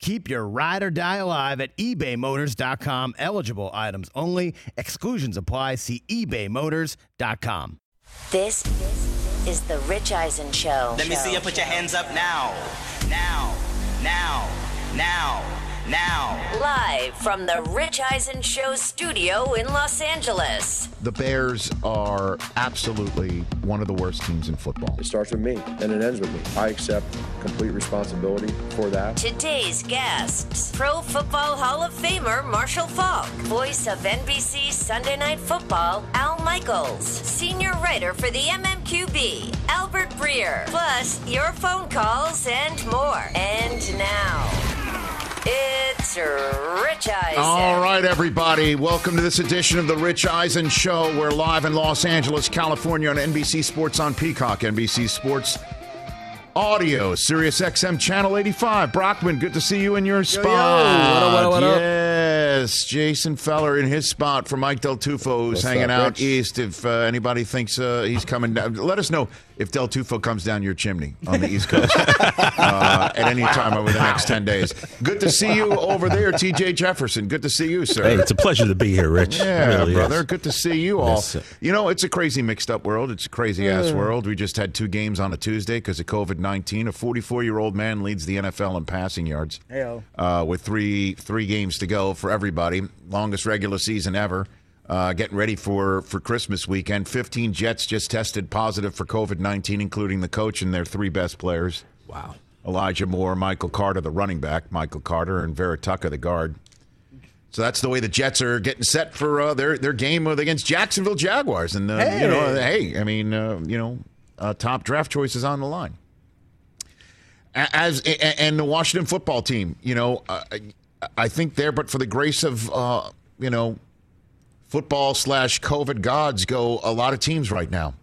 Keep your ride or die alive at ebaymotors.com. Eligible items only. Exclusions apply. See ebaymotors.com. This is the Rich Eisen Show. Let me see you put your hands up now. Now. Now. Now. Now. Live from the Rich Eisen Show studio in Los Angeles. The Bears are absolutely one of the worst teams in football. It starts with me and it ends with me. I accept complete responsibility for that. Today's guests Pro Football Hall of Famer Marshall Faulk, voice of NBC Sunday Night Football, Al Michaels, senior writer for the MMQB, Albert Breer, plus your phone calls and more. And now. It's Rich Eisen. All right, everybody. Welcome to this edition of the Rich Eisen Show. We're live in Los Angeles, California on NBC Sports on Peacock, NBC Sports Audio, Sirius XM Channel 85. Brockman, good to see you in your spot. What up, what up, what up? yes, Jason Feller in his spot for Mike Del Tufo, who's What's hanging up, out Rich? east. If uh, anybody thinks uh, he's coming down, let us know if Del Tufo comes down your chimney on the East Coast uh, at any time over the next 10 days. Good to see you over there, TJ Jefferson. Good to see you, sir. Hey, it's a pleasure to be here, Rich. Yeah, really is. brother. Good to see you all. Yes, you know, it's a crazy mixed up world. It's a crazy ass world. We just had two games on a Tuesday because of COVID nineteen. A forty four year old man leads the NFL in passing yards. Uh, with three three games to go for everybody. Longest regular season ever. Uh, getting ready for, for Christmas weekend. 15 Jets just tested positive for COVID 19, including the coach and their three best players. Wow. Elijah Moore, Michael Carter, the running back, Michael Carter, and Vera Tucker, the guard. So that's the way the Jets are getting set for uh, their their game against Jacksonville Jaguars, and uh, you know, hey, I mean, uh, you know, uh, top draft choices on the line. As and the Washington football team, you know, uh, I think there, but for the grace of uh, you know, football slash COVID gods, go a lot of teams right now.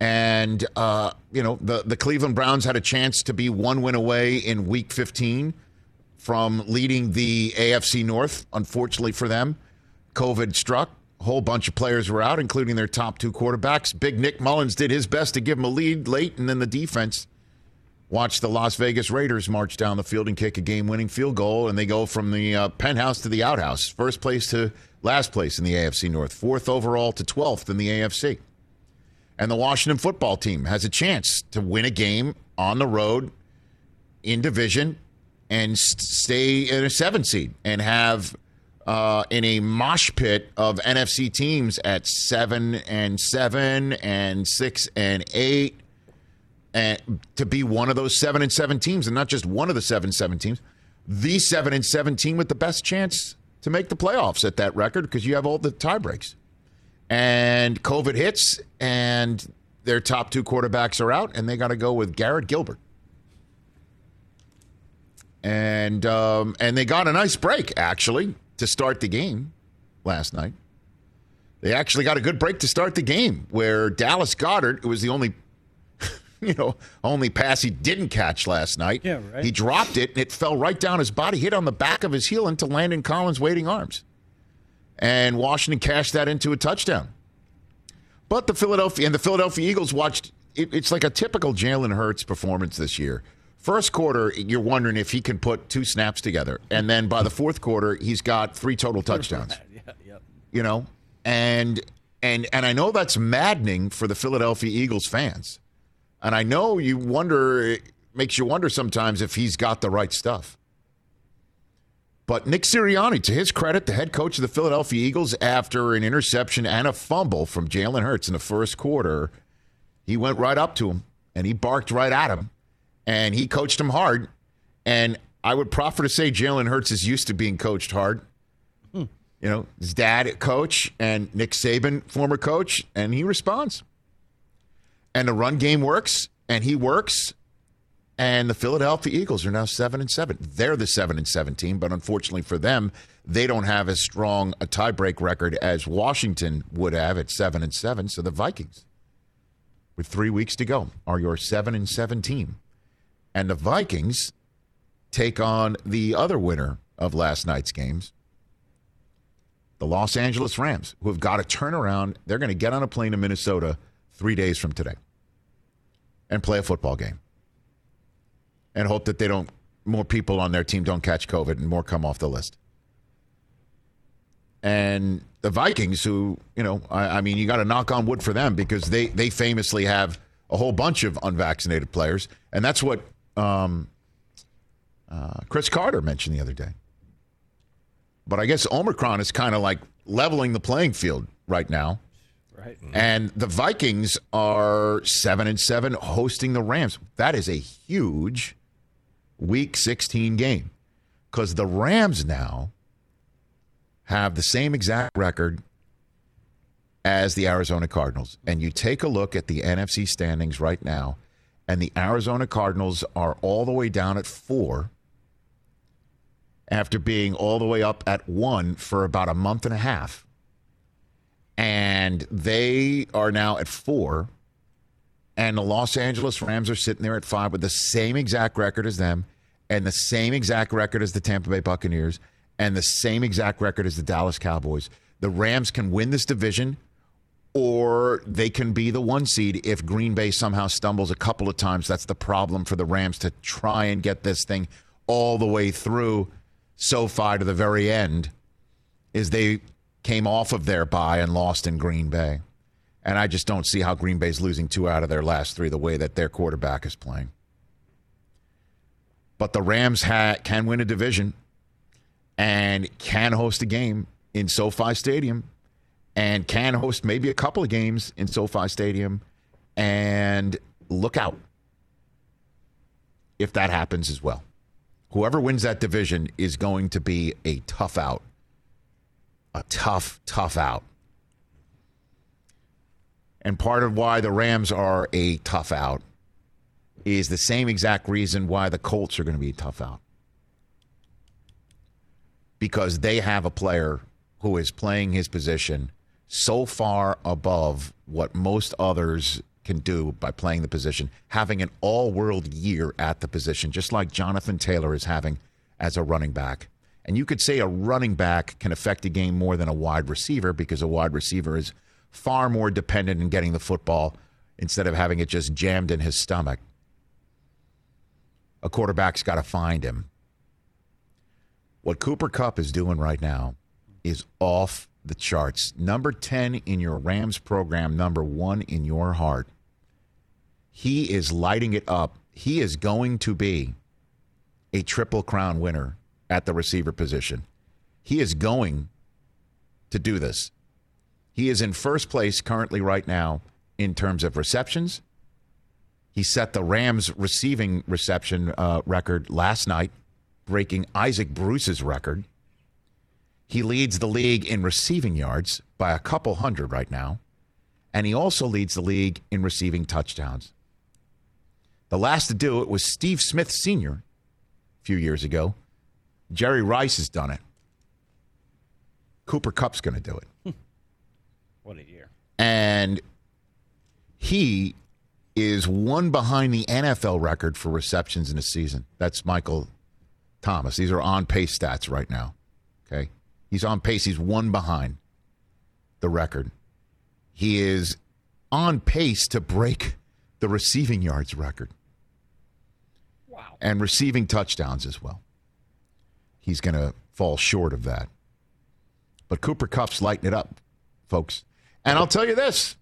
And uh, you know, the the Cleveland Browns had a chance to be one win away in Week 15 from leading the AFC North. Unfortunately for them, COVID struck. A whole bunch of players were out, including their top two quarterbacks. Big Nick Mullens did his best to give them a lead late, and then the defense watched the Las Vegas Raiders march down the field and kick a game-winning field goal, and they go from the uh, penthouse to the outhouse, first place to last place in the AFC North, fourth overall to 12th in the AFC. And the Washington football team has a chance to win a game on the road in division and stay in a seven seed and have uh, in a mosh pit of NFC teams at seven and seven and six and eight, and to be one of those seven and seven teams, and not just one of the seven seven teams, the seven and seven team with the best chance to make the playoffs at that record because you have all the tie breaks and COVID hits, and their top two quarterbacks are out, and they got to go with Garrett Gilbert. And um, and they got a nice break actually to start the game last night. They actually got a good break to start the game where Dallas Goedert was the only you know only pass he didn't catch last night. Yeah, right. He dropped it and it fell right down his body, hit on the back of his heel into Landon Collins' waiting arms and Washington cashed that into a touchdown. But the Philadelphia and the Philadelphia Eagles watched. It, it's like a typical Jalen Hurts performance this year. First quarter, you're wondering if he can put two snaps together, and then by the fourth quarter, he's got three total touchdowns. You know, and and and I know that's maddening for the Philadelphia Eagles fans, and I know you wonder it makes you wonder sometimes if he's got the right stuff. But Nick Sirianni, to his credit, the head coach of the Philadelphia Eagles, after an interception and a fumble from Jalen Hurts in the first quarter, he went right up to him and he barked right at him and he coached him hard. And I would proffer to say Jalen Hurts is used to being coached hard. Hmm. You know, his dad, coach, and Nick Saban, former coach, and he responds. And the run game works, and he works, And the Philadelphia Eagles are now seven and seven. They're the seven and seventeen, but unfortunately for them, they don't have as strong a tiebreak record as Washington would have at seven and seven. So the Vikings, with three weeks to go, are your seven and seven team. And the Vikings take on the other winner of last night's games, the Los Angeles Rams, who have got to turn around. They're going to get on a plane to Minnesota three days from today and play a football game and hope that they don't more people on their team don't catch COVID and more come off the list. And the Vikings, who you know, I, I mean, you got to knock on wood for them because they they famously have a whole bunch of unvaccinated players, and that's what um, uh, Cris Carter mentioned the other day. But I guess Omicron is kind of like leveling the playing field right now. Right. Mm-hmm. And the Vikings are seven and seven hosting the Rams. That is a huge week 16 game because the Rams now have the same exact record as the Arizona Cardinals. And you take a look at the NFC standings right now, and the Arizona Cardinals are all the way down at four after being all the way up at one for about a month and a half. And they are now at four. And the Los Angeles Rams are sitting there at five with the same exact record as them, and the same exact record as the Tampa Bay Buccaneers, and the same exact record as the Dallas Cowboys. The Rams can win this division, or they can be the one seed if Green Bay somehow stumbles a couple of times. That's the problem for the Rams to try and get this thing all the way through so far to the very end, is they came off of their bye and lost in Green Bay. And I just don't see how Green Bay's losing two out of their last three the way that their quarterback is playing. But the Rams ha- can win a division and can host a game in SoFi Stadium and can host maybe a couple of games in SoFi Stadium. And look out if that happens as well. Whoever wins that division is going to be a tough out. A tough, tough out. And part of why the Rams are a tough out is the same exact reason why the Colts are going to be a tough out. Because they have a player who is playing his position so far above what most others can do by playing the position, having an all world year at the position, just like Jonathan Taylor is having as a running back. And you could say a running back can affect a game more than a wide receiver because a wide receiver is far more dependent in getting the football instead of having it just jammed in his stomach. A quarterback's got to find him. What Cooper Kupp is doing right now is off the charts. Number 10 in your Rams program, number one in your heart. He is lighting it up. He is going to be a triple crown winner at the receiver position. He is going to do this. He is in first place currently right now in terms of receptions. He set the Rams receiving reception uh, record last night, breaking Isaac Bruce's record. He leads the league in receiving yards by a couple hundred right now, and he also leads the league in receiving touchdowns. The last to do it was Steve Smith Sr. a few years ago. Jerry Rice has done it. Cooper Kupp's going to do it. Hmm. What a year. And he is one behind the NFL record for receptions in a season. That's Michael Thomas. These are on pace stats right now. Okay. He's on pace. He's one behind the record. He is on pace to break the receiving yards record. Wow. And receiving touchdowns as well. He's going to fall short of that. But Cooper Kupp's lighting it up, folks. And I'll tell you this.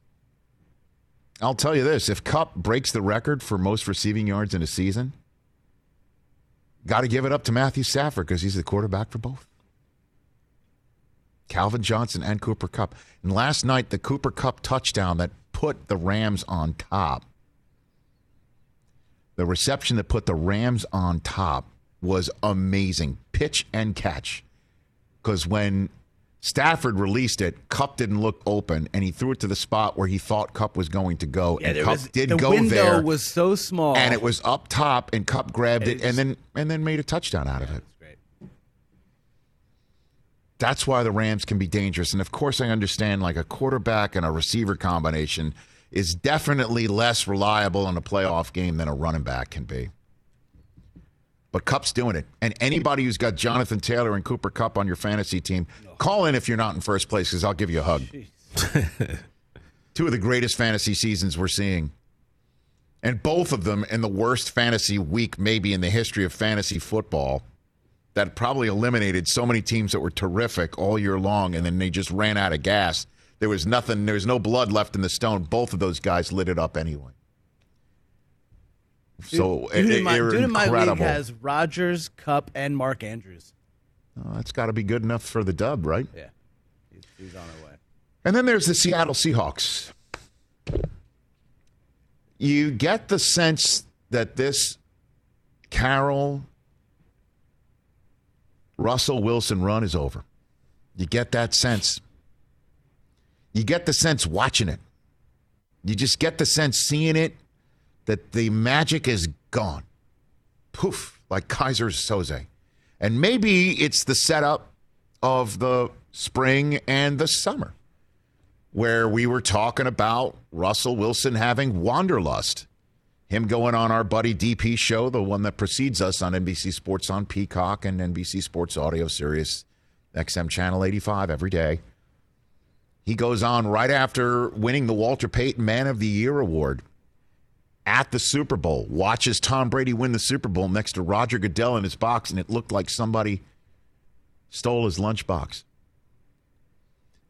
I'll tell you this. If Kupp breaks the record for most receiving yards in a season, got to give it up to Matthew Stafford because he's the quarterback for both. Calvin Johnson and Cooper Kupp. And last night, the Cooper Kupp touchdown that put the Rams on top, the reception that put the Rams on top was amazing. Pitch and catch. Because when Stafford released it. Kupp didn't look open, and he threw it to the spot where he thought Kupp was going to go. Yeah, and Kupp was, did the go window there, was so small, and it was up top, and Kupp grabbed it, it and then and then made a touchdown out of it. great. That's why the Rams can be dangerous. And of course, I understand like a quarterback and a receiver combination is definitely less reliable in a playoff game than a running back can be. But Kupp's doing it. And anybody who's got Jonathan Taylor and Cooper Kupp on your fantasy team, call in if you're not in first place because I'll give you a hug. Two of the greatest fantasy seasons we're seeing. And both of them in the worst fantasy week, maybe in the history of fantasy football that probably eliminated so many teams that were terrific all year long and then they just ran out of gas. There was nothing, there was no blood left in the stone. Both of those guys lit it up anyway. So dude, it, eh, in eh, my, dude in my league has Rodgers, Kupp, and Mark Andrews. Oh, that's got to be good enough for the dub, right? Yeah, he's, he's on our way. And then there's the Seattle Seahawks. You get the sense that this Carroll Russell Wilson run is over. You get that sense. You get the sense watching it. You just get the sense seeing it that the magic is gone. Poof, like Keyser Soze. And maybe it's the setup of the spring and the summer where we were talking about Russell Wilson having wanderlust. Him going on our buddy DP show, the one that precedes us on NBC Sports on Peacock and NBC Sports Audio Sirius XM Channel 85 every day. He goes on right after winning the Walter Payton Man of the Year award at the Super Bowl, watches Tom Brady win the Super Bowl next to Roger Goodell in his box, and it looked like somebody stole his lunchbox.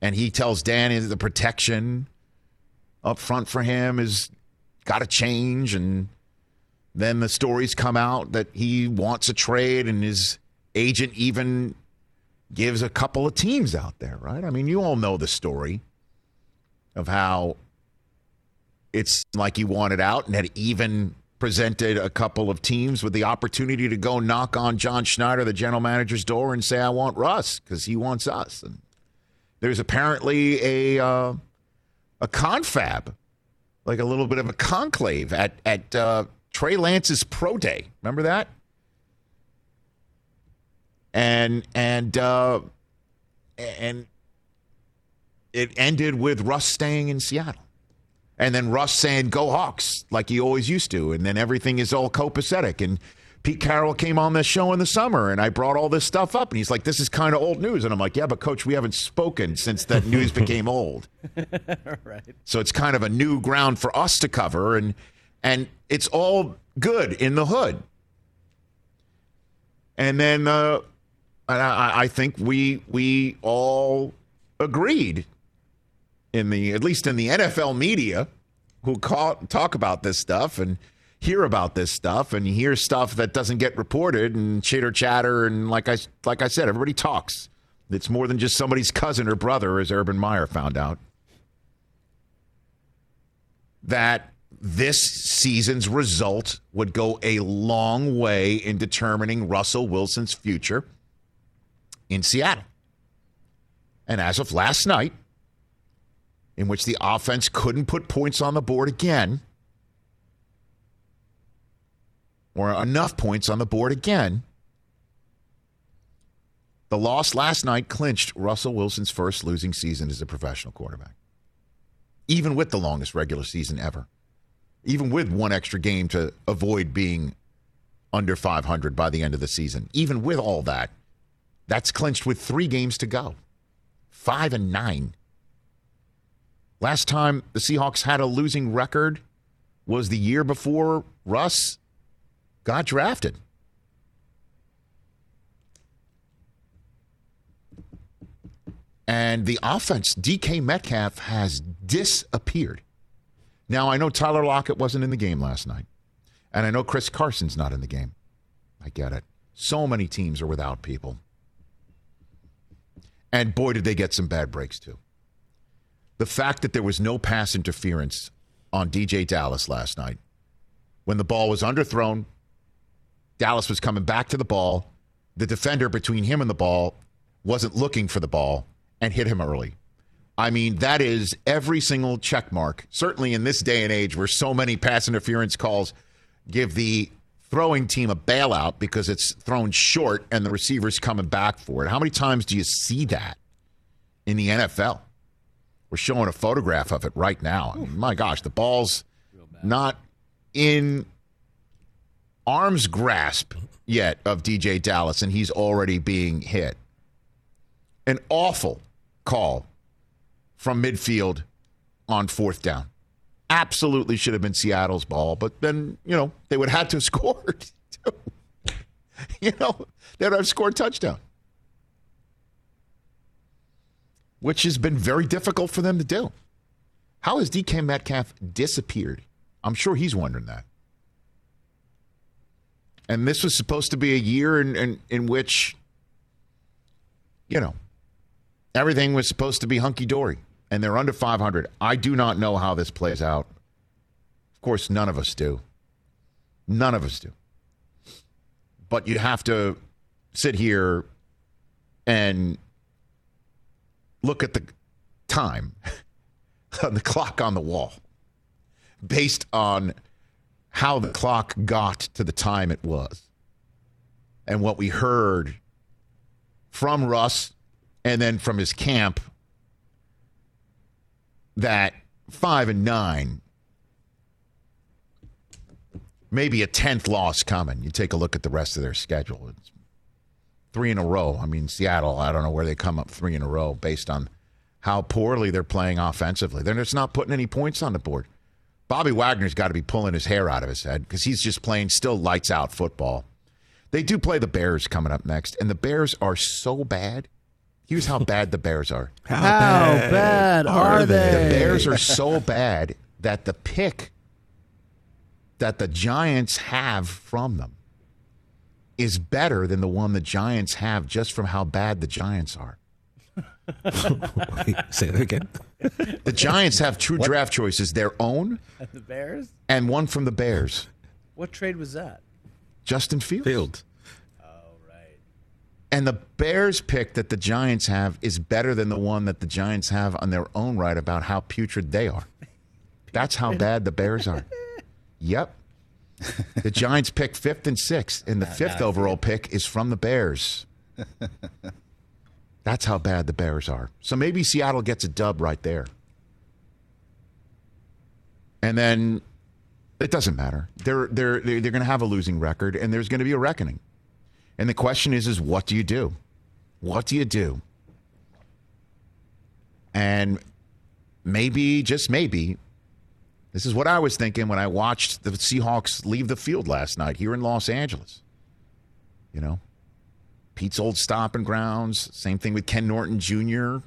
And he tells Dan is the protection up front for him is got to change and then the stories come out that he wants a trade and his agent even gives a couple of teams out there right? I mean you all know the story of how it's like he wanted out and had even presented a couple of teams with the opportunity to go knock on john schneider the general manager's door and say i want russ because he wants us and there's apparently a uh, a confab, like a little bit of a conclave at at uh, Trey Lance's pro day. Remember that? And and uh, and it ended with Russ staying in Seattle, and then Russ saying "Go Hawks" like he always used to, and then everything is all copacetic and. Pete Carroll came on this show in the summer and I brought all this stuff up and he's like, This is kind of old news. And I'm like, Yeah, but coach, we haven't spoken since that news became old. right. So it's kind of a new ground for us to cover and and it's all good in the hood. And then uh I, I think we we all agreed in the at least in the NFL media who call, talk about this stuff and hear about this stuff and hear stuff that doesn't get reported and chitter chatter and like I like I said, everybody talks. It's more than just somebody's cousin or brother, as Urban Meyer found out. That this season's result would go a long way in determining Russell Wilson's future in Seattle. And as of last night, in which the offense couldn't put points on the board again, or enough points on the board again. The loss last night clinched Russell Wilson's first losing season as a professional quarterback, even with the longest regular season ever, even with one extra game to avoid being under 500 by the end of the season. Even with all that, that's clinched with three games to go five and nine. Last time the Seahawks had a losing record was the year before Russ got drafted. And the offense, DK Metcalf, has disappeared. Now, I know Tyler Lockett wasn't in the game last night. And I know Chris Carson's not in the game. I get it. So many teams are without people. And boy, did they get some bad breaks, too. The fact that there was no pass interference on DeeJay Dallas last night when the ball was underthrown, Dallas was coming back to the ball. The defender between him and the ball wasn't looking for the ball, and hit him early. I mean, that is every single check mark. Certainly in this day and age where so many pass interference calls give the throwing team a bailout because it's thrown short and the receiver's coming back for it. How many times do you see that in the NFL? We're showing a photograph of it right now. I mean, my gosh, the ball's not in arm's grasp yet of DeeJay Dallas, and he's already being hit. An awful call from midfield on fourth down. Absolutely should have been Seattle's ball, but then, you know, they would have had to have scored. you know, they would have scored touchdown. Which has been very difficult for them to do. How has DK Metcalf disappeared? I'm sure he's wondering that. And this was supposed to be a year in, in, in which, you know, everything was supposed to be hunky dory. And they're under 500. I do not know how this plays out. Of course, none of us do. None of us do. But you have to sit here and look at the time on the clock on the wall based on how the clock got to the time it was and what we heard from Russ and then from his camp that five and nine maybe a 10th loss coming. You take a look at the rest of their schedule. It's three in a row i mean seattle i don't know where they come up three in a row based on how poorly they're playing offensively they're just not putting any points on the board Bobby Wagner's got to be pulling his hair out of his head because he's just playing still lights out football. They do play the Bears coming up next, and the Bears are so bad. Here's how bad the Bears are. How bad are they? The? Bears are so bad that the pick that the Giants have from them is better than the one the Giants have just from how bad the Giants are. Wait, say that again. The Giants have true draft choices, their own and the Bears? and one from the Bears. What trade was that? Justin Fields. Field. Oh, and the Bears pick that the Giants have is better than the one that the Giants have on their own right about how putrid they are. That's how bad the Bears are. Yep. The Giants pick fifth and sixth, and the fifth overall pick is from the Bears. That's how bad the Bears are. So maybe Seattle gets a dub right there. And then it doesn't matter. They're they're they're, they're going to have a losing record, and there's going to be a reckoning. And the question is, is what do you do? What do you do? And maybe, just maybe, this is what I was thinking when I watched the Seahawks leave the field last night here in Los Angeles. You know, Pete's old stomping grounds. Same thing with Ken Norton Jr.,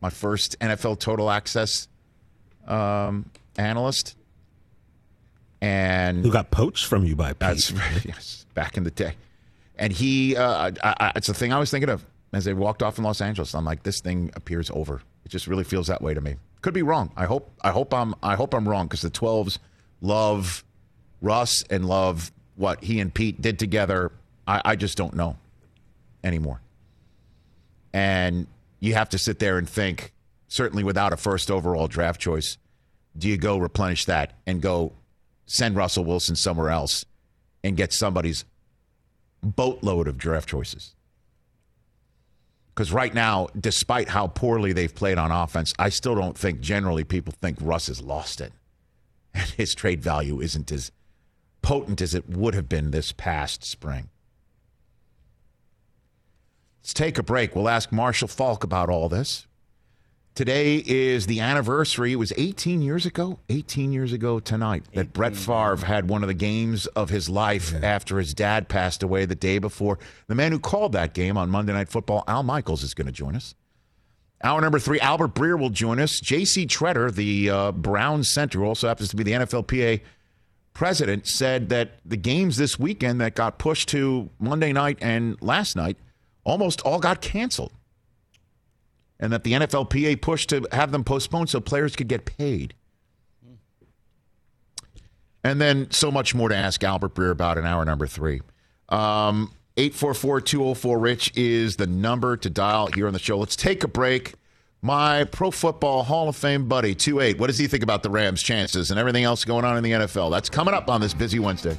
my first NFL Total Access um, analyst. And Who got poached from you by Pete? that's. Yes, back in the day. And he, uh, I, I, it's the thing I was thinking of as they walked off in Los Angeles. I'm like, this thing appears over. It just really feels that way to me. Could be wrong. I hope. I hope I'm. I hope I'm wrong because the 12s love Russ and love what he and Pete did together. I, I just don't know anymore. And you have to sit there and think. Certainly, without a first overall draft choice, do you go replenish that and go send Russell Wilson somewhere else and get somebody's boatload of draft choices. Because right now, despite how poorly they've played on offense, I still don't think generally people think Russ has lost it. And his trade value isn't as potent as it would have been this past spring. Let's take a break. We'll ask Marshall Faulk about all this. Today is the anniversary. It was 18 years ago, 18 years ago tonight, that Brett Favre had one of the games of his life after his dad passed away the day before. The man who called that game on Monday Night Football, Al Michaels, is going to join us. Hour number three, Albert Breer will join us. J.C. Tretter, the uh, Browns center, who also happens to be the NFLPA president, said that the games this weekend that got pushed to Monday night and last night almost all got canceled and that the NFLPA pushed to have them postponed so players could get paid. And then so much more to ask Albert Breer about in hour number three. Um, 844 204 Rich is the number to dial here on the show. Let's take a break. my Pro Football Hall of Fame buddy, 2 8. What does he think about the Rams' chances and everything else going on in the NFL? That's coming up on this busy Wednesday.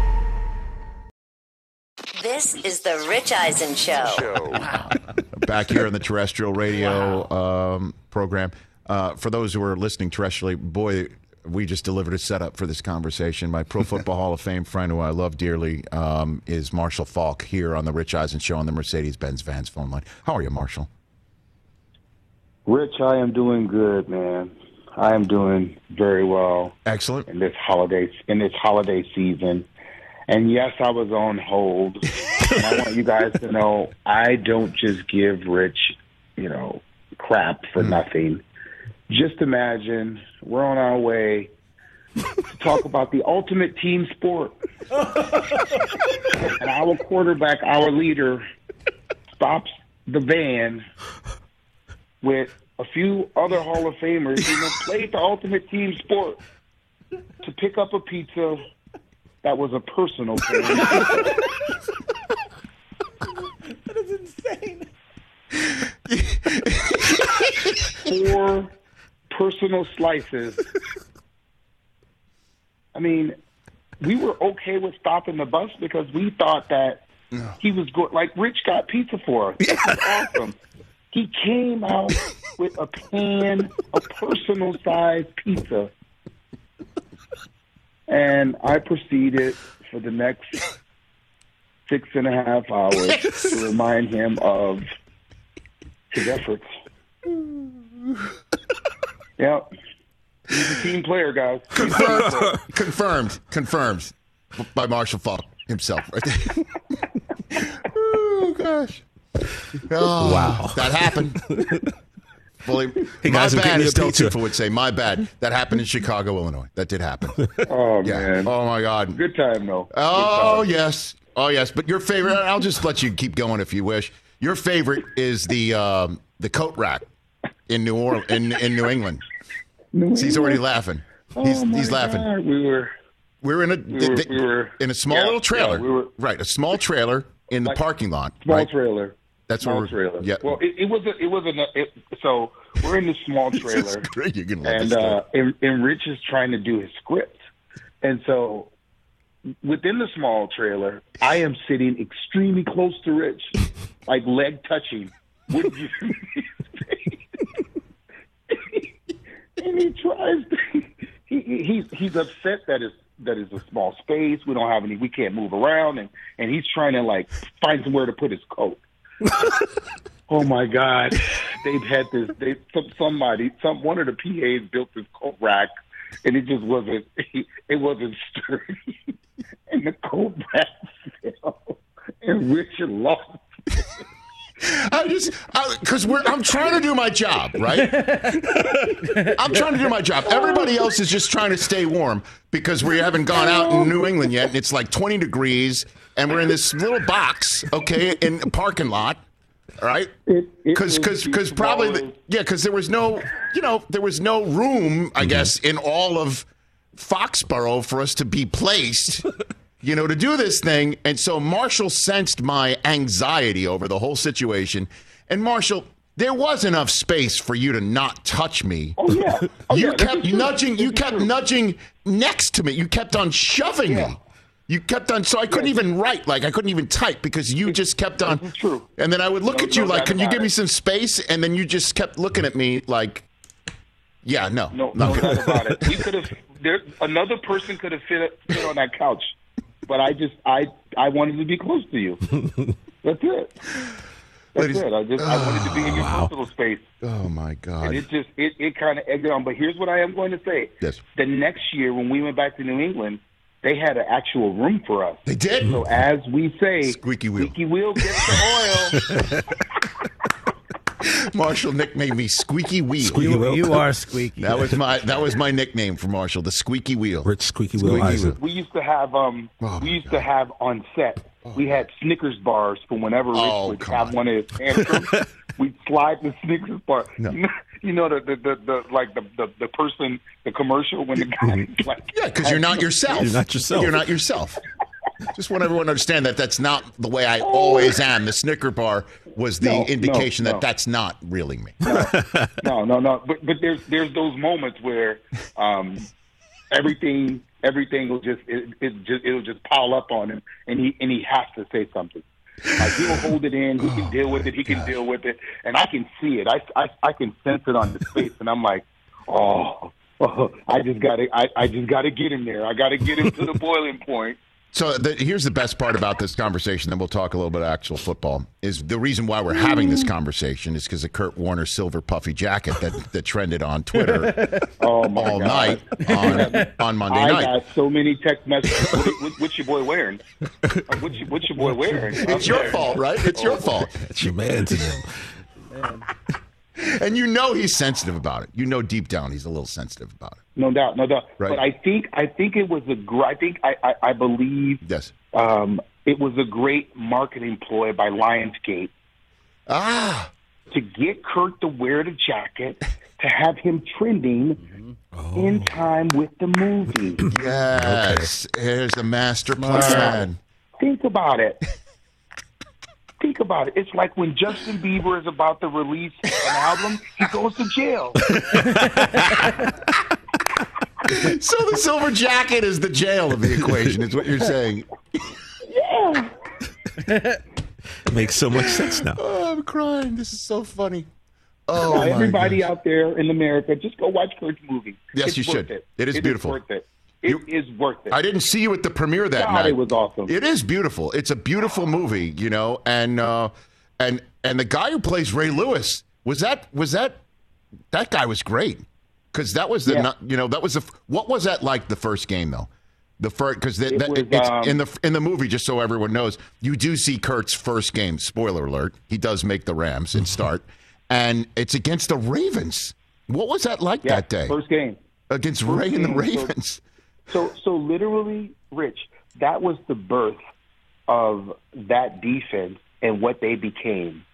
This is the Rich Eisen Show. Back here in the terrestrial radio um, program. Uh, for those who are listening terrestrially, boy, we just delivered a setup for this conversation. My Pro Football Hall of Fame friend, who I love dearly, um, is Marshall Faulk here on the Rich Eisen Show on the Mercedes Benz Vans phone line. How are you, Marshall? Rich, I am doing good, man. I am doing very well. Excellent. In this holiday in this holiday season. And yes, I was on hold. and I want you guys to know I don't just give Rich, you know, crap for hmm. nothing. Just imagine we're on our way to talk about the ultimate team sport. and our quarterback, our leader, stops the van with a few other Hall of Famers who have played the ultimate team sport to pick up a pizza that was a personal thing. That is insane. Four personal slices. I mean, we were okay with stopping the bus because we thought that he was good. Like Rich got pizza for us. This is awesome. He came out with a pan a personal sized pizza. And I proceeded for the next six and a half hours to remind him of his efforts. Yep. He's a team player, guys. He's a team player. Confirmed. confirmed. Confirmed by Marshall Faulk himself. Right there. oh gosh. Oh, Wow. That happened. Fully, Hey, my guys, I'm bad, getting as a pizza. Tufo would say. My bad. That happened in Chicago, Illinois. That did happen. Oh Yeah. man. Oh my God. Good time though. Good Oh time. yes. Oh yes. But your favorite? I'll just let you keep going if you wish. Your favorite is the um, the coat rack in New Orleans in, in New England. New See, he's already laughing. Oh, He's my he's laughing. God. We were We were in a We were- we were- in a small yeah, little yeah, trailer. we were- right, a small trailer in the Like- parking lot. small right? trailer. That's small trailer. Yeah. Well, it, it was a, it was a it, so we're in this small trailer, great. You're gonna and uh, and, and Rich is trying to do his script, and so within the small trailer, I am sitting extremely close to Rich, like leg touching. Would you? and he tries. To, he, he he's he's upset that is that is a small space. We don't have any. We can't move around, and and he's trying to like find somewhere to put his coat. oh my God! They've had this. They some, somebody some one of the PAs built this coat rack, and it just wasn't. It wasn't sturdy, and the coat rack fell, and Richard lost. I just because we're I'm trying to do my job, right? I'm trying to do my job. Everybody else is just trying to stay warm because we haven't gone out in New England yet, and it's like 20 degrees, and we're in this little box, okay, in a parking lot. All right, because because because probably the, yeah, because there was no you know there was no room I mm-hmm. guess in all of Foxborough for us to be placed you know, to do this thing. And so Marshall sensed my anxiety over the whole situation. And Marshall, there was enough space for you to not touch me. Oh yeah, oh, you yeah, kept is true. nudging. You is kept true. nudging next to me. You kept on shoving me. You kept on, so I couldn't even write. Like I couldn't even type because you just kept on. true. And then I would look No- at you no like, "Can you give me some space?" And then you just kept looking at me like, "Yeah, no, No, no doubt about it. We could have. There, another person could have fit, fit on that couch, but I just, I, I wanted to be close to you. That's it. That's Ladies- it. I just, I wanted to be in your oh, personal space, Oh my god! and it just, it, it kind of egged it on. But here's what I am going to say. Yes. The next year, when we went back to New England, they had an actual room for us. They did. So as we say, Squeaky wheel. squeaky wheel gets the oil. Marshall nicknamed me Squeaky Wheel. Squeaky You, wheel. you are squeaky. That was my that was my nickname for Marshall, the Squeaky Wheel. Rich Squeaky Will Squeaky Eisen. Wheel. we used to have um Oh, we my used to have on set we had Snickers bars for whenever Rich Oh, would come have on. one of his tantrums. We'd slide the Snickers bar. No. You know, you know the, the, the, the like the, the the person the commercial when the guy like Yeah, because you're not yourself. You're not yourself. You're not yourself. Just want everyone to understand that that's not the way I always am. The Snicker bar was the No, no, indication no. that that's not really me. no no no but but there's there's those moments where um everything everything will just it, it just it'll just pile up on him and he and he has to say something. Like he'll hold it in, he Oh, can deal with it, he can deal with it, and I can see it. I, I, I can sense it on his face, and I'm like, oh, oh I just got to, I, I just got to get him there. I got to get him to the boiling point. So the, here's the best part about this conversation. Then we'll talk a little bit of actual football. Is the reason why we're having this mm. conversation is because of Kurt Warner's silver puffy jacket that, that trended on Twitter Oh my all God. night on, on Monday I night. got so many text messages. what, what, what's your boy wearing? What's your, what's your boy wearing? It's your fault, right? It's your oh. fault. It's your man to them. And you know he's sensitive about it. You know deep down he's a little sensitive about it. No doubt, no doubt. Right. But I think I think it was a gr- I think I I, I believe Yes. um, it was a great marketing ploy by Lionsgate Ah, to get Kurt to wear the jacket to have him trending in time with the movie. yes. Here's the master plan. Think about it. Think about it. It's like when Justin Bieber is about to release an album, he goes to jail. So the silver jacket is the jail of the equation, is what you're saying. Yeah. Makes so much sense now. Oh, I'm crying. This is so funny. Oh, Now, my everybody goodness. out there in America, just go watch Kurt's movie. Yes, It's you worth should. It, It is beautiful. worth it. It is worth it. I didn't see you at the premiere that God, night. it was awesome. It is beautiful. It's a beautiful movie, you know, and uh, and and the guy who plays Ray Lewis was that was that that guy was great because that was the Yeah. you know that was the what was that like the first game though the first because It it's um, in the in the movie just so everyone knows you do see Kurt's first game spoiler alert he does make the Rams and start and it's against the Ravens what was that like yeah, that day First game. against first Ray and the Ravens So, so literally, Rich, that was the birth of that defense and what they became.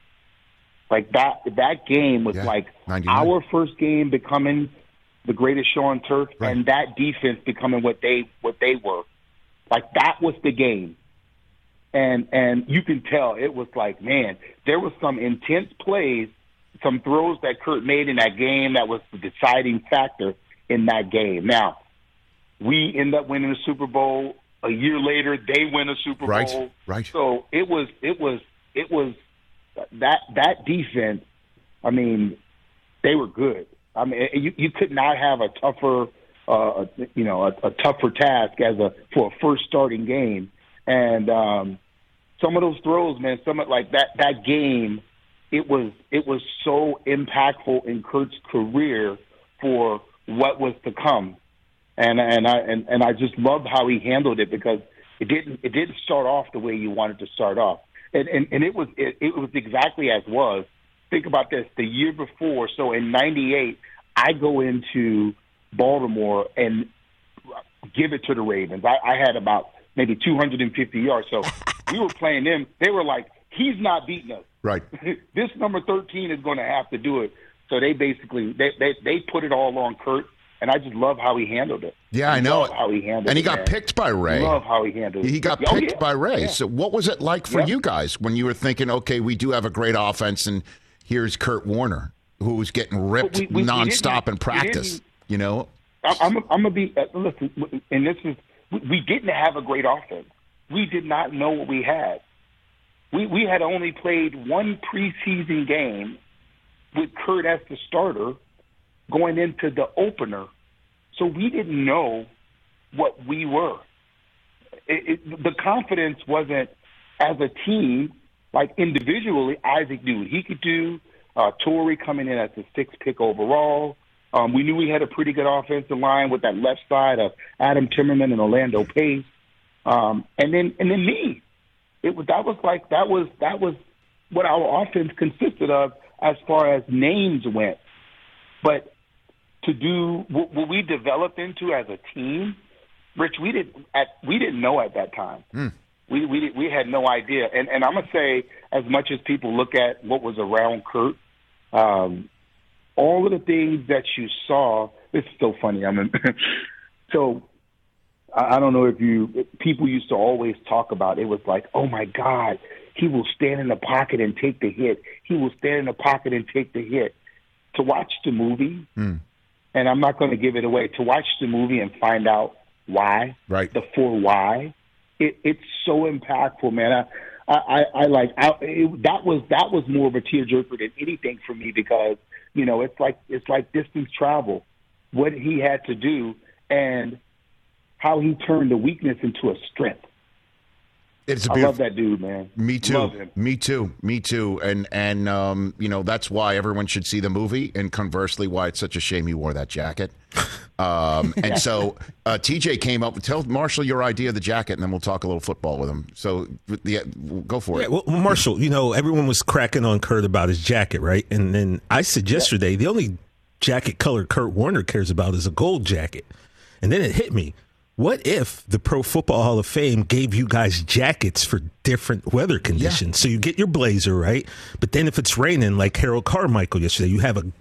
Like that, that game was Yeah, like 99. our first game becoming the greatest show on turf, and that defense becoming what they what they were. Like that was the game, and and you can tell it was like, man, there was some intense plays, some throws that Kurt made in that game that was the deciding factor in that game. Now, we end up winning the Super Bowl. A year later, they win a Super Right, Bowl. right. So it was, it was, it was that that defense. I mean, they were good. I mean, you you could not have a tougher, uh, you know, a, a tougher task as a for a first starting game. And um, some of those throws, man, some of like that that game, it was it was so impactful in Kurt's career for what was to come and and I and, and I just love how he handled it because it didn't it didn't start off the way you wanted to start off, and and, and it was it, it was exactly as was. Think about this: the year before, so in '98, I go into Baltimore and give it to the Ravens. I, I had about maybe 250 yards, so we were playing them. They were like, "He's not beating us." right this number 13 is going to have to do it. So they basically they, they they put it all on Kurt, and I just love how he handled it. Yeah, I know Love how he handled it. and he it, got man. picked by Ray. Love how he handled it. He got Oh, picked yeah. by Ray. Yeah. So, what was it like for Yeah. you guys when you were thinking, okay, we do have a great offense, and here's Kurt Warner, who was getting ripped we- we- we nonstop didn't- in practice? You know, I'm I'm, I'm gonna be uh, listen, and this is we, we didn't have a great offense. We did not know what we had. We we had only played one preseason game with Kurt as the starter going into the opener, so we didn't know what we were. It, it, the confidence wasn't as a team, like individually. Isaac knew what he could do. Uh, Torrey coming in as the sixth pick overall. Um, we knew we had a pretty good offensive line with that left side of Adam Timmerman and Orlando Pace, um, and then and then me. It was that was like that was that was what our offense consisted of as far as names went. But to do what, what we developed into as a team, Rich, we didn't at we didn't know at that time. Hmm. We we we had no idea. And and I'm gonna say, as much as people look at what was around Kurt, um, all of the things that you saw. It's so funny. I mean, so I I don't know if you people used to always talk about. It was like, oh my God, he will stand in the pocket and take the hit. He will stand in the pocket and take the hit. To watch the movie, Hmm. And I'm not going to give it away. To watch the movie and find out why, right? The for why, it, it's so impactful, man. I, I, I, I like I, it, that was that was more of a tearjerker than anything for me because you know it's like it's like distance travel, what he had to do and how he turned the weakness into a strength. It's a I beautiful. love that dude, man. Me too. Love him. Me too. Me too. And and um, you know that's why everyone should see the movie, and conversely, why it's such a shame you wore that jacket. Um, and so uh, TJ came up. Tell Marshall your idea of the jacket, and then we'll talk a little football with him. So the, go for Yeah, it. well, Marshall, you know, everyone was cracking on Kurt about his jacket, right? And then I said yesterday, the only jacket color Kurt Warner cares about is a gold jacket. And then it hit me. What if the Pro Football Hall of Fame gave you guys jackets for different weather conditions? So you get your blazer, right? But then if it's raining, like Harold Carmichael yesterday, you have a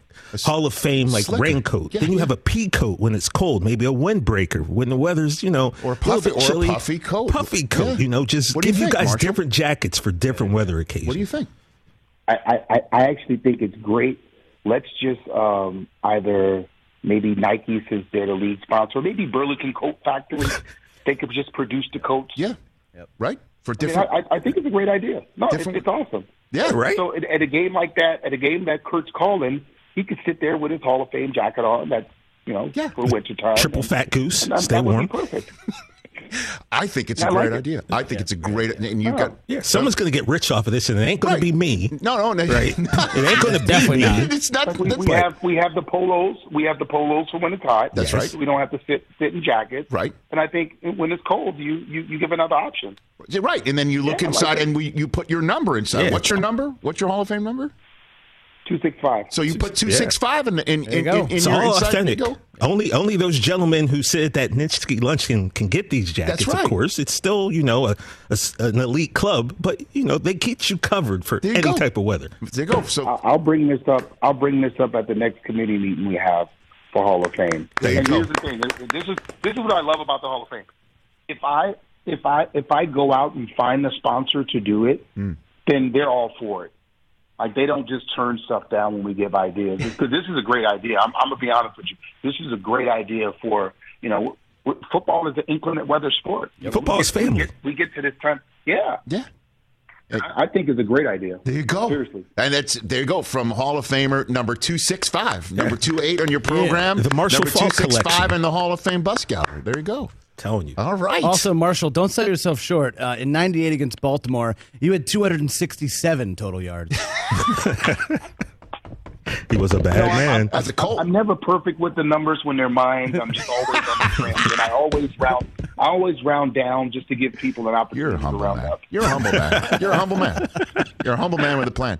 Hall of Fame like slicker. raincoat. Yeah, then you yeah. have a pea coat when it's cold, maybe a windbreaker when the weather's, you know, Or a a little puffy- bit or a puffy coat. Puffy coat, Yeah. you know, just What do you give you, guys Marshall? different jackets for different weather occasions. What do you think? I, I, I actually think it's great. Let's just um, either maybe Nike since they're the lead sponsor, maybe Burlington Coat Factory. they could just produce the coats. Yeah. Right. For I, mean, different. I, I think it's a great idea. No, it's, it's awesome. Yeah, right. So at, at a game like that, at a game that Kurt's calling, he could sit there with his Hall of Fame jacket on. That you know yeah. for wintertime. Triple and- fat goose, and that, stay that would warm. Be perfect. I think it's I a like great it. idea. I think it's a great. And you got oh, Yeah, someone's going to get rich off of this, and it ain't going to be me. No, no, no. Right? it ain't going to be Definitely me. not. It's not. We, that's we right. have we have the polos. We have the polos for when it's hot. That's right. We don't have to sit sit in jackets. Right. And I think when it's cold, you you, you give another option. You're right. And then you look Yeah, I like inside and we, you put your number inside. Yeah. What's your number? What's your Hall of Fame number? Two six five. So you put 265 in, in, in, in, in, It's your all inside authentic. bingo? Only only those gentlemen who said that Nitschke luncheon can get these jackets. right. Of course, it's still you know a, a s- an elite club, but you know they get you covered for you any go. type of weather. There you go. So I- I'll bring this up. I'll bring this up at the next committee meeting we have for Hall of Fame. There you and go. here's the thing. This is this is what I love about the Hall of Fame. If I if I if I go out and find the sponsor to do it, Hmm. then they're all for it. Like they don't just turn stuff down when we give ideas. Because this is a great idea. I'm, I'm gonna be honest with you. This is a great idea for you know. w- Football is an inclement weather sport. Football is We family. get, we get to this time. Yeah, yeah. I, I think it's a great idea. There you go. Seriously. And that's there you go from Hall of Famer number two six five, number two eight on your program, The Marshall number Faulk two six five collection. in the Hall of Fame bus gallery. There you go. Telling you. All right. Also, Marshall, don't sell yourself short. Uh, in '98 against Baltimore, you had 267 total yards. He was a bad No, I- man. That's a Colt. I'm never perfect with the numbers when they're mine. I'm just always on the trend, and I always round. I always round down just to give people an You're a opportunity to humble round man. up. You're a humble man. You're a humble man. You're a humble man with a plan.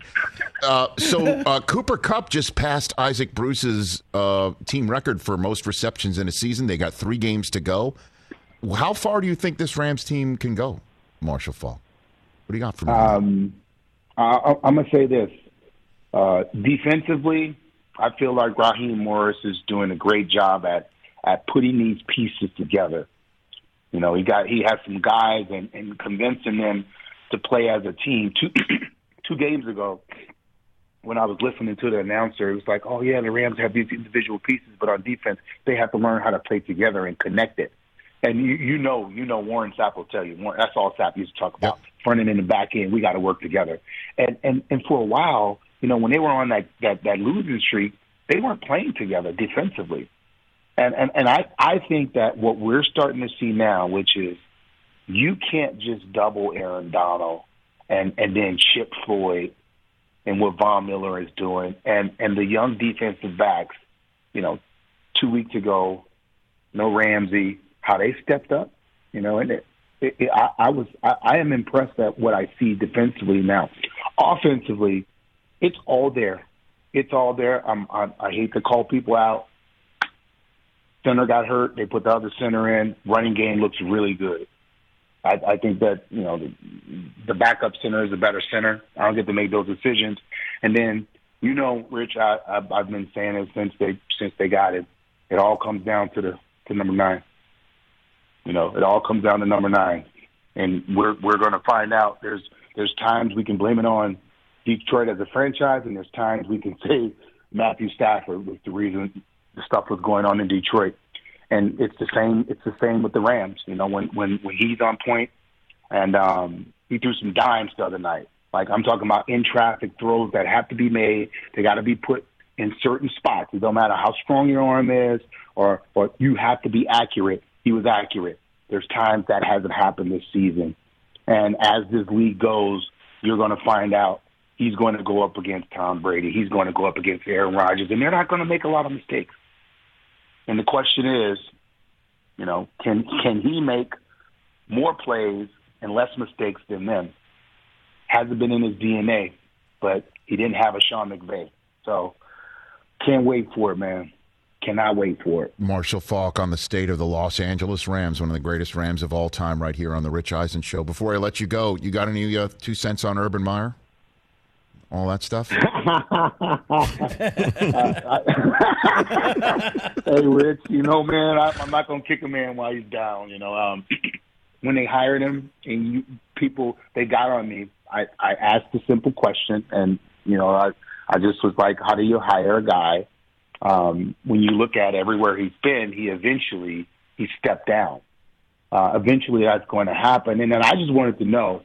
Uh, so uh, Cooper Kupp just passed Isaac Bruce's uh, team record for most receptions in a season. They got three games to go. How far do you think this Rams team can go, Marshall Faulk? What do you got for me? Um, I, I'm gonna say this: uh, defensively, I feel like Raheem Morris is doing a great job at at putting these pieces together. You know, he got he has some guys and, and convincing them to play as a team. Two two games ago, when I was listening to the announcer, it was like, "Oh yeah, the Rams have these individual pieces, but on defense, they have to learn how to play together and connect it." And you you know you know Warren Sapp will tell you Warren, that's all Sapp used to talk about front end and the back end. We got to work together. And and and for a while, you know, when they were on that that that losing streak, they weren't playing together defensively. And and and I I think that what we're starting to see now, which is you can't just double Aaron Donald and and then chip Floyd and what Von Miller is doing and and the young defensive backs, you know, two weeks ago, no Ramsey, how they stepped up, you know, and it, it, it, I, I was I, I am impressed at what I see defensively now. Offensively, it's all there. It's all there. I'm, I, I hate to call people out. Center got hurt. They put the other center in. Running game looks really good. I, I think that you know the, the backup center is a better center. I don't get to make those decisions. And then you know, Rich, I, I I've been saying it since they since they got it. It all comes down to the to number nine. You know, it all comes down to number nine, and we're we're going to find out. There's there's times we can blame it on Detroit as a franchise, and there's times we can say Matthew Stafford was the reason the stuff was going on in Detroit. And it's the same. It's the same with the Rams. You know, when when when he's on point, and um, he threw some dimes the other night. Like I'm talking about in traffic throws that have to be made. They got to be put in certain spots. It don't matter how strong your arm is, or or you have to be accurate. He was accurate. There's times that hasn't happened this season, and as this league goes, you're going to find out he's going to go up against Tom Brady. He's going to go up against Aaron Rodgers, and they're not going to make a lot of mistakes. And the question is, you know, can can he make more plays and less mistakes than them? Hasn't been in his DNA, but he didn't have a Sean McVay. So can't wait for it, man. Cannot wait for it. Marshall Faulk on the state of the Los Angeles Rams, one of the greatest Rams of all time, right here on the Rich Eisen Show. Before I let you go, you got any uh, two cents on Urban Meyer? All that stuff? hey, Rich, you know, man, I, I'm not gonna kick a man while he's down. You know, um, when they hired him and you, people they got on me, I, I asked a simple question, and you know, I I just was like, how do you hire a guy? Um, when you look at everywhere he's been, he eventually he stepped down. Uh, eventually, that's going to happen, and then I just wanted to know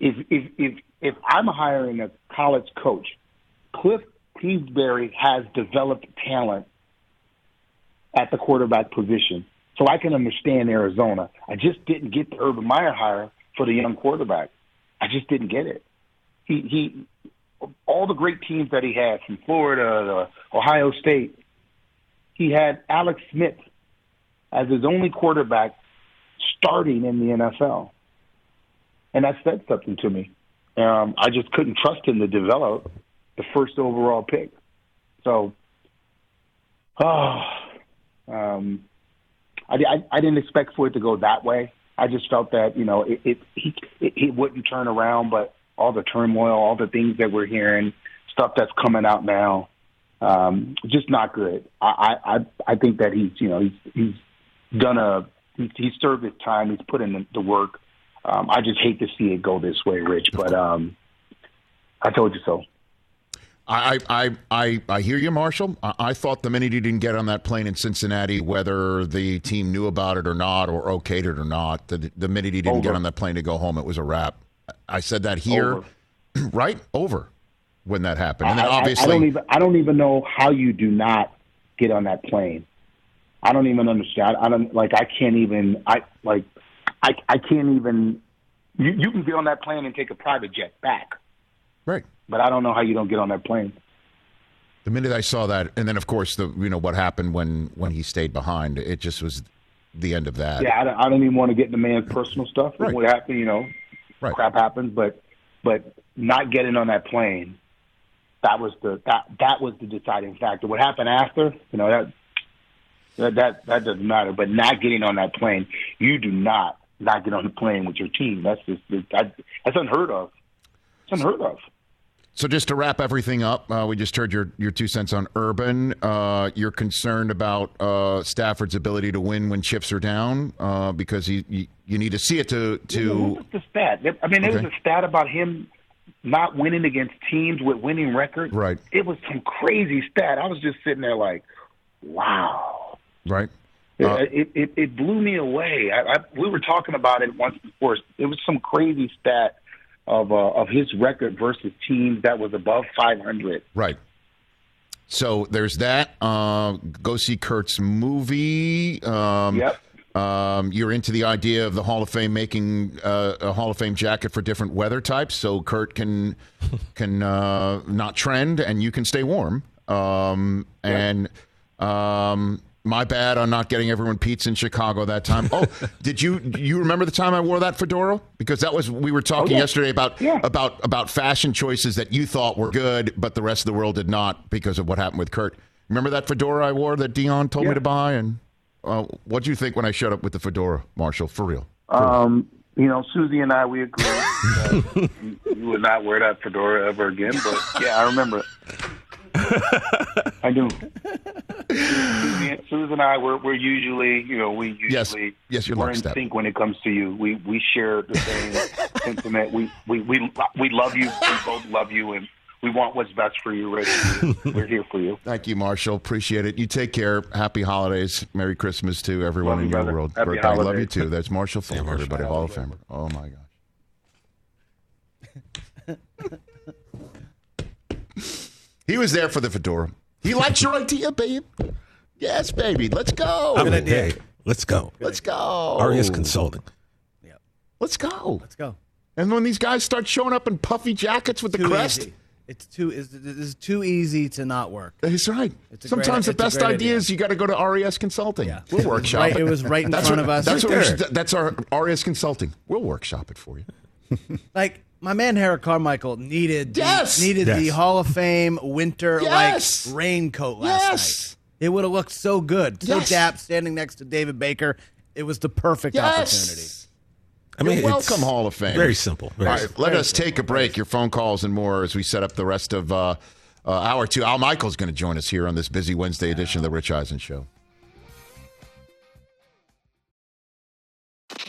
if if if if I'm hiring a college coach, Cliff Kingsbury has developed talent at the quarterback position. So I can understand Arizona. I just didn't get the Urban Meyer hire for the young quarterback. I just didn't get it. He he all the great teams that he had from Florida to Ohio State, he had Alex Smith as his only quarterback starting in the NFL. And that said something to me. Um, I just couldn't trust him to develop the first overall pick. So, oh, um, I, I, I didn't expect for it to go that way. I just felt that you know it it, he, it it wouldn't turn around, but all the turmoil, all the things that we're hearing, stuff that's coming out now, um, just not good. I I I think that he's you know he's he's done a he's, he's served his time. He's put in the, the work. Um, I just hate to see it go this way, Rich. But um, I told you so. I, I, I, I hear you, Marshall. I, I, thought the minute he didn't get on that plane in Cincinnati, whether the team knew about it or not, or okayed it or not, the, the minute he didn't Over. get on that plane to go home, it was a wrap. I said that here, Over. right? Over when that happened. And I, then I- obviously, I, don't even I don't even know how you do not get on that plane. I don't even understand. I don't like. I can't even. I like. I I can't even. You you can get on that plane and take a private jet back, right? but I don't know how you don't get on that plane. the minute I saw that, and then of course the you know what happened when when he stayed behind, it just was the end of that. Yeah, I don't, I don't even want to get in the man's personal stuff. Right. What happened, you know, Right. crap happens, but but not getting on that plane, that was the that that was the deciding factor. What happened after, you know, that that that, that doesn't matter. But not getting on that plane, you do not not get on the plane with your team. That's just that, that's unheard of. It's unheard of. So just to wrap everything up, uh, we just heard your, your two cents on Urban. Uh, you're concerned about uh, Stafford's ability to win when chips are down uh, because he, you, you need to see it to to the stat? I mean, there was a stat about him not winning against teams with winning records. Right. It was some crazy stat. I was just sitting there like, wow. right. Uh, it, it it blew me away. I, I, we were talking about it once before. It was some crazy stat of uh, of his record versus teams that was above 500. Right. So there's that. Uh, go see Kurt's movie. Um, yep. Um, you're into the idea of the Hall of Fame making uh, a Hall of Fame jacket for different weather types, so Kurt can can uh, not trend and you can stay warm. Um, and um, my bad on not getting everyone pizza in Chicago that time. Oh, did you you remember the time I wore that fedora? Because that was we were talking yeah. yesterday about about about fashion choices that you thought were good, but the rest of the world did not because of what happened with Kurt. Remember that fedora I wore that Deion told me to buy and. Uh, what do you think when I showed up with the fedora, Marshall? For real? Um, you know, Suzy and I, we agree that you, you would not wear that fedora ever again. But yeah, I remember it. I do. Suzy, Suzy and I, we're, we're usually, you know, we usually yes, yes, you're we're in lockstep. sync when it comes to you. We we share the same sentiment. We, we we we love you. We both love you, and we want what's best for you, Rich. We're here for you. Thank you, Marshall. Appreciate it. You take care. Happy holidays. Merry Christmas to everyone Love in you, your brother. world. Happy Birthday. Love you too. That's Marshall Faulk, everybody. Hall of Famer. Oh my gosh. He was there for the fedora. He likes your idea, babe. Yes, baby. Let's go. I'm in. Hey, let's go. Let's go. RES Consulting. Yeah. Let's go. Let's go. And when these guys start showing up in puffy jackets with the Too crest, easy. It's too it's, it's too easy to not work. He's right. It's Sometimes great- the it's best great idea is you got to go to RES Consulting. Yeah. We'll workshop Right, it. it was right in that's front what- of us. That's, Right what we there. should- that's our RES Consulting. We'll workshop it for you. Like my man Harry Carmichael needed the- Yes! needed the Hall of Fame winter Yes! like raincoat last Yes! night. It would have looked so good. So Yes! dap standing next to David Baker. It was the perfect Yes! opportunity. I mean, You're welcome, Hall of Fame. Very simple. Very All right, simple. let us take a break. Your phone calls and more as we set up the rest of uh, uh, hour two. Al Michaels going to join us here on this busy Wednesday edition of the Rich Eisen Show.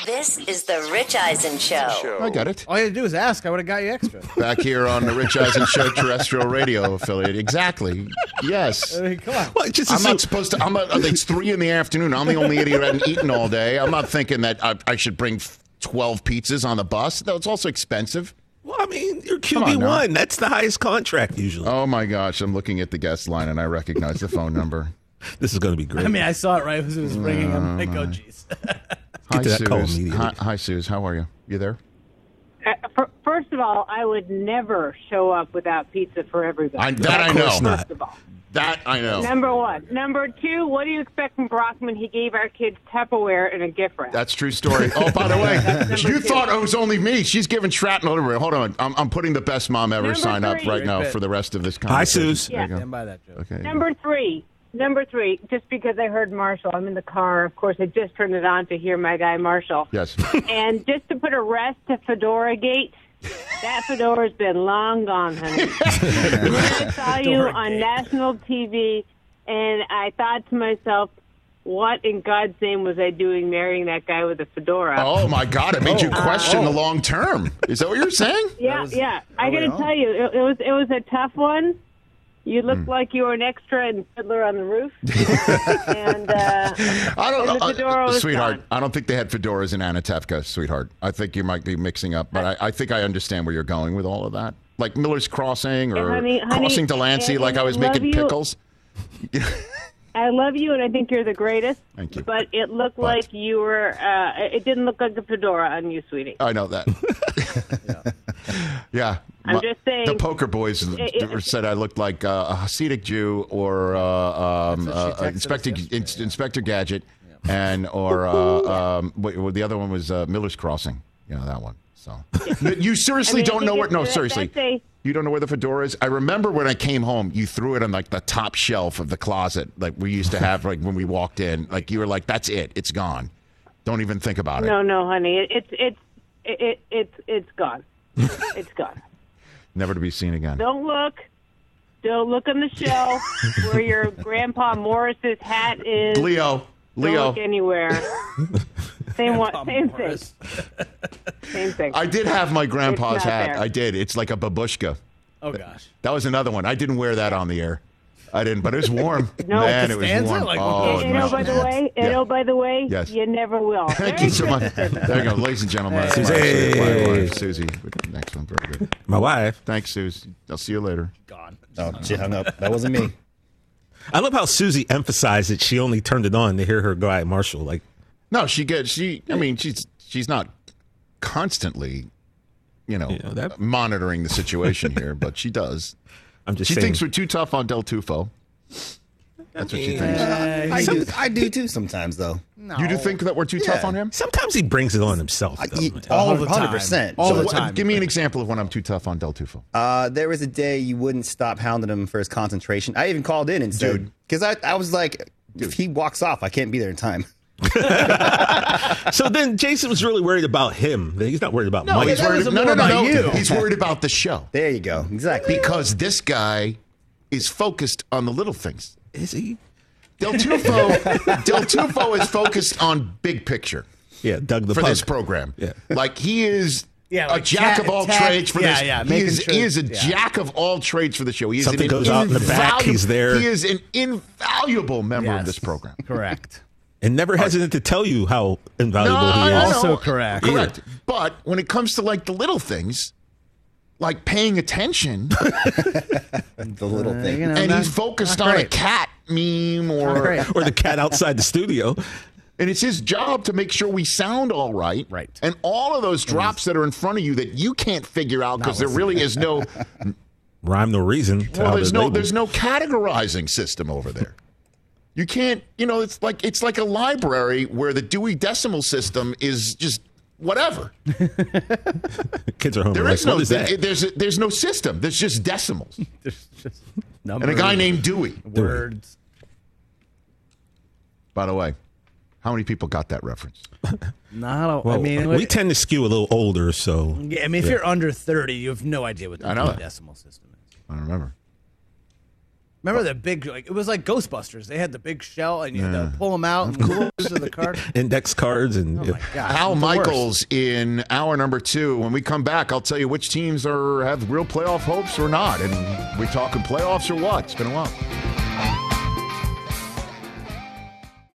This is the Rich Eisen Show. I got it. All you had to do is ask. I would have got you extra. Back here on the Rich Eisen Show terrestrial radio affiliate. Exactly. Yes. I mean, come on. Well, just I'm not supposed to. I'm not, it's three in the afternoon. I'm the only idiot who hadn't eaten all day. I'm not thinking that I, I should bring 12 pizzas on the bus. No, it's also expensive. Well, I mean, you're QB one. That's the highest contract usually. Oh my gosh, I'm looking at the guest line and I recognize the phone number. This is going to be great. I mean, I saw it right as it was ringing. I'm like, oh, uh, jeez. Hi, to that call Suze. immediately. Hi, hi, Suze. How are you? You there? Uh, First of all, I would never show up without pizza for everybody. I, that I Of course know. not. First of all. That I know. Number one. Number two, what do you expect from Brockman? He gave our kids Tupperware and a gift wrap. That's true story. Oh, by the way, you two. thought it was only me. She's giving shrapnel everywhere. Hold on. I'm, I'm putting the best mom ever Number sign up right now for the rest of this Hi, conversation. Suze. There you go. Stand by that joke. Okay. Number three. Number three, just because I heard Marshall, I'm in the car. Of course, I just turned it on to hear my guy Marshall. Yes. And just to put a rest to Fedora Gate, that fedora's been long gone, honey. I saw you Fedora on Gate. national TV, and I thought to myself, what in God's name was I doing marrying that guy with a fedora? Oh my God! It made you Oh. question the Oh. long term. Is that what you're saying? yeah, yeah. I got to tell you, it, it was it was a tough one. You looked Hmm. like you were an extra in Fiddler on the Roof, and uh, I don't And the know, was sweetheart. I don't think they had fedoras in Anatevka, sweetheart. I think you might be mixing up, but I, I think I understand where you're going with all of that. Like Miller's Crossing or honey- honey, Crossing Delancey, like I I was making you. pickles. I love you, and I think you're the greatest. Thank you. But it looked But- like you were. Uh, it didn't look like a fedora on you, sweetie. I know that. yeah. I'm My- just saying- The poker boys It- it- said I looked like uh, a Hasidic Jew or uh, um, That's uh, Inspector yesterday, Ins- Inspector Gadget, and or uh, um, well, the other one was uh, Miller's Crossing. You know that one. So you seriously I mean, don't know where? it's- No, that- seriously. You don't know where the fedora is? I remember when I came home, you threw it on like the top shelf of the closet, like we used to have, like when we walked in. Like you were like, "That's it, it's gone. Don't even think about it." No, no, honey. It's it's it, it, it's it's gone. it's gone. Never to be seen again. Don't look. Don't look on the shelf where your grandpa Morris's hat is. Leo, Don't Leo. look anywhere. Same one. Same Morris. thing. Same thing. I did have my grandpa's hat. there. I did. It's like a babushka. Oh gosh. That was another one. I didn't wear that on the air. I didn't, but it was warm. No. Man, it was warm. Like, oh, and, and oh, by the way, and Yeah. oh, by the way, Yes. you never will. Thank you so much. There you go, ladies and gentlemen. my Suzy. wife, my wife, Suzy. Next one, very good. My wife. Thanks, Suzy. I'll see you later. Gone. Oh, she hung up. That wasn't me. I love how Suzy emphasized that she only turned it on to hear her guy Marshall. Like, No, she gets. She. I mean, she's she's not constantly, you know, Yeah, that- monitoring the situation here, but she does. I'm just She saying. thinks we're too tough on Del Tufo. That's what she thinks. I do, I do too sometimes, though. You do think that we're too tough on him? Sometimes he brings it on himself. though. Ye- man. all All the time. 100%. All So the what- time. give me an example of when I'm too tough on Del Tufo. Uh, there was a day you wouldn't stop hounding him for his concentration. I even called in and said, because I, I was like, if he walks off, I can't be there in time. so then Jason was really worried about him. He's not worried about No, Mike. he's worried. No, no, no, about no. you. He's worried about the show There you go. Exactly. because this guy is focused on the little things. Is he? Del Tufo, Del Tufo is focused on big picture Yeah, Doug the for Pug. this program. Yeah. Like he is Yeah, a like jack ta- of all ta- trades for yeah, this. yeah, he is, sure- he is a yeah. jack of all trades for the show. He is Something an goes out in the back, he's there. He is an invaluable member of this program. Correct. And never hesitant to tell you how invaluable No, he I is. know. Also correct. Correct. But when it comes to like the little things, like paying attention, the little Uh, thing. you know, and not- he's focused not on a cat meme or. Or the cat outside the studio. and it's his job to make sure we sound all right. Right. And all of those drops that are in front of you that you can't figure out because there really is no Rhyme no reason. to well, there's no labeled. there's no categorizing system over there. You can't, you know, it's like it's like a library where the Dewey Decimal System is just whatever. Kids are home. There like, is no what is that? there's there's no system. There's just decimals There's just numbers. and a guy named Dewey. words. By the way, how many people got that reference? Not. A, Well, I mean, we tend to skew a little older, so yeah, I mean, if you're under thirty, you have no idea what the I know. decimal system is. I don't remember. Remember the big, like it was like Ghostbusters. They had the big shell, and you had to pull them out and close to the card. index cards and Oh yeah. my god! Al it's worst. Michaels in hour number two. When we come back, I'll tell you which teams are have real playoff hopes or not. And we talking playoffs or what? It's been a while.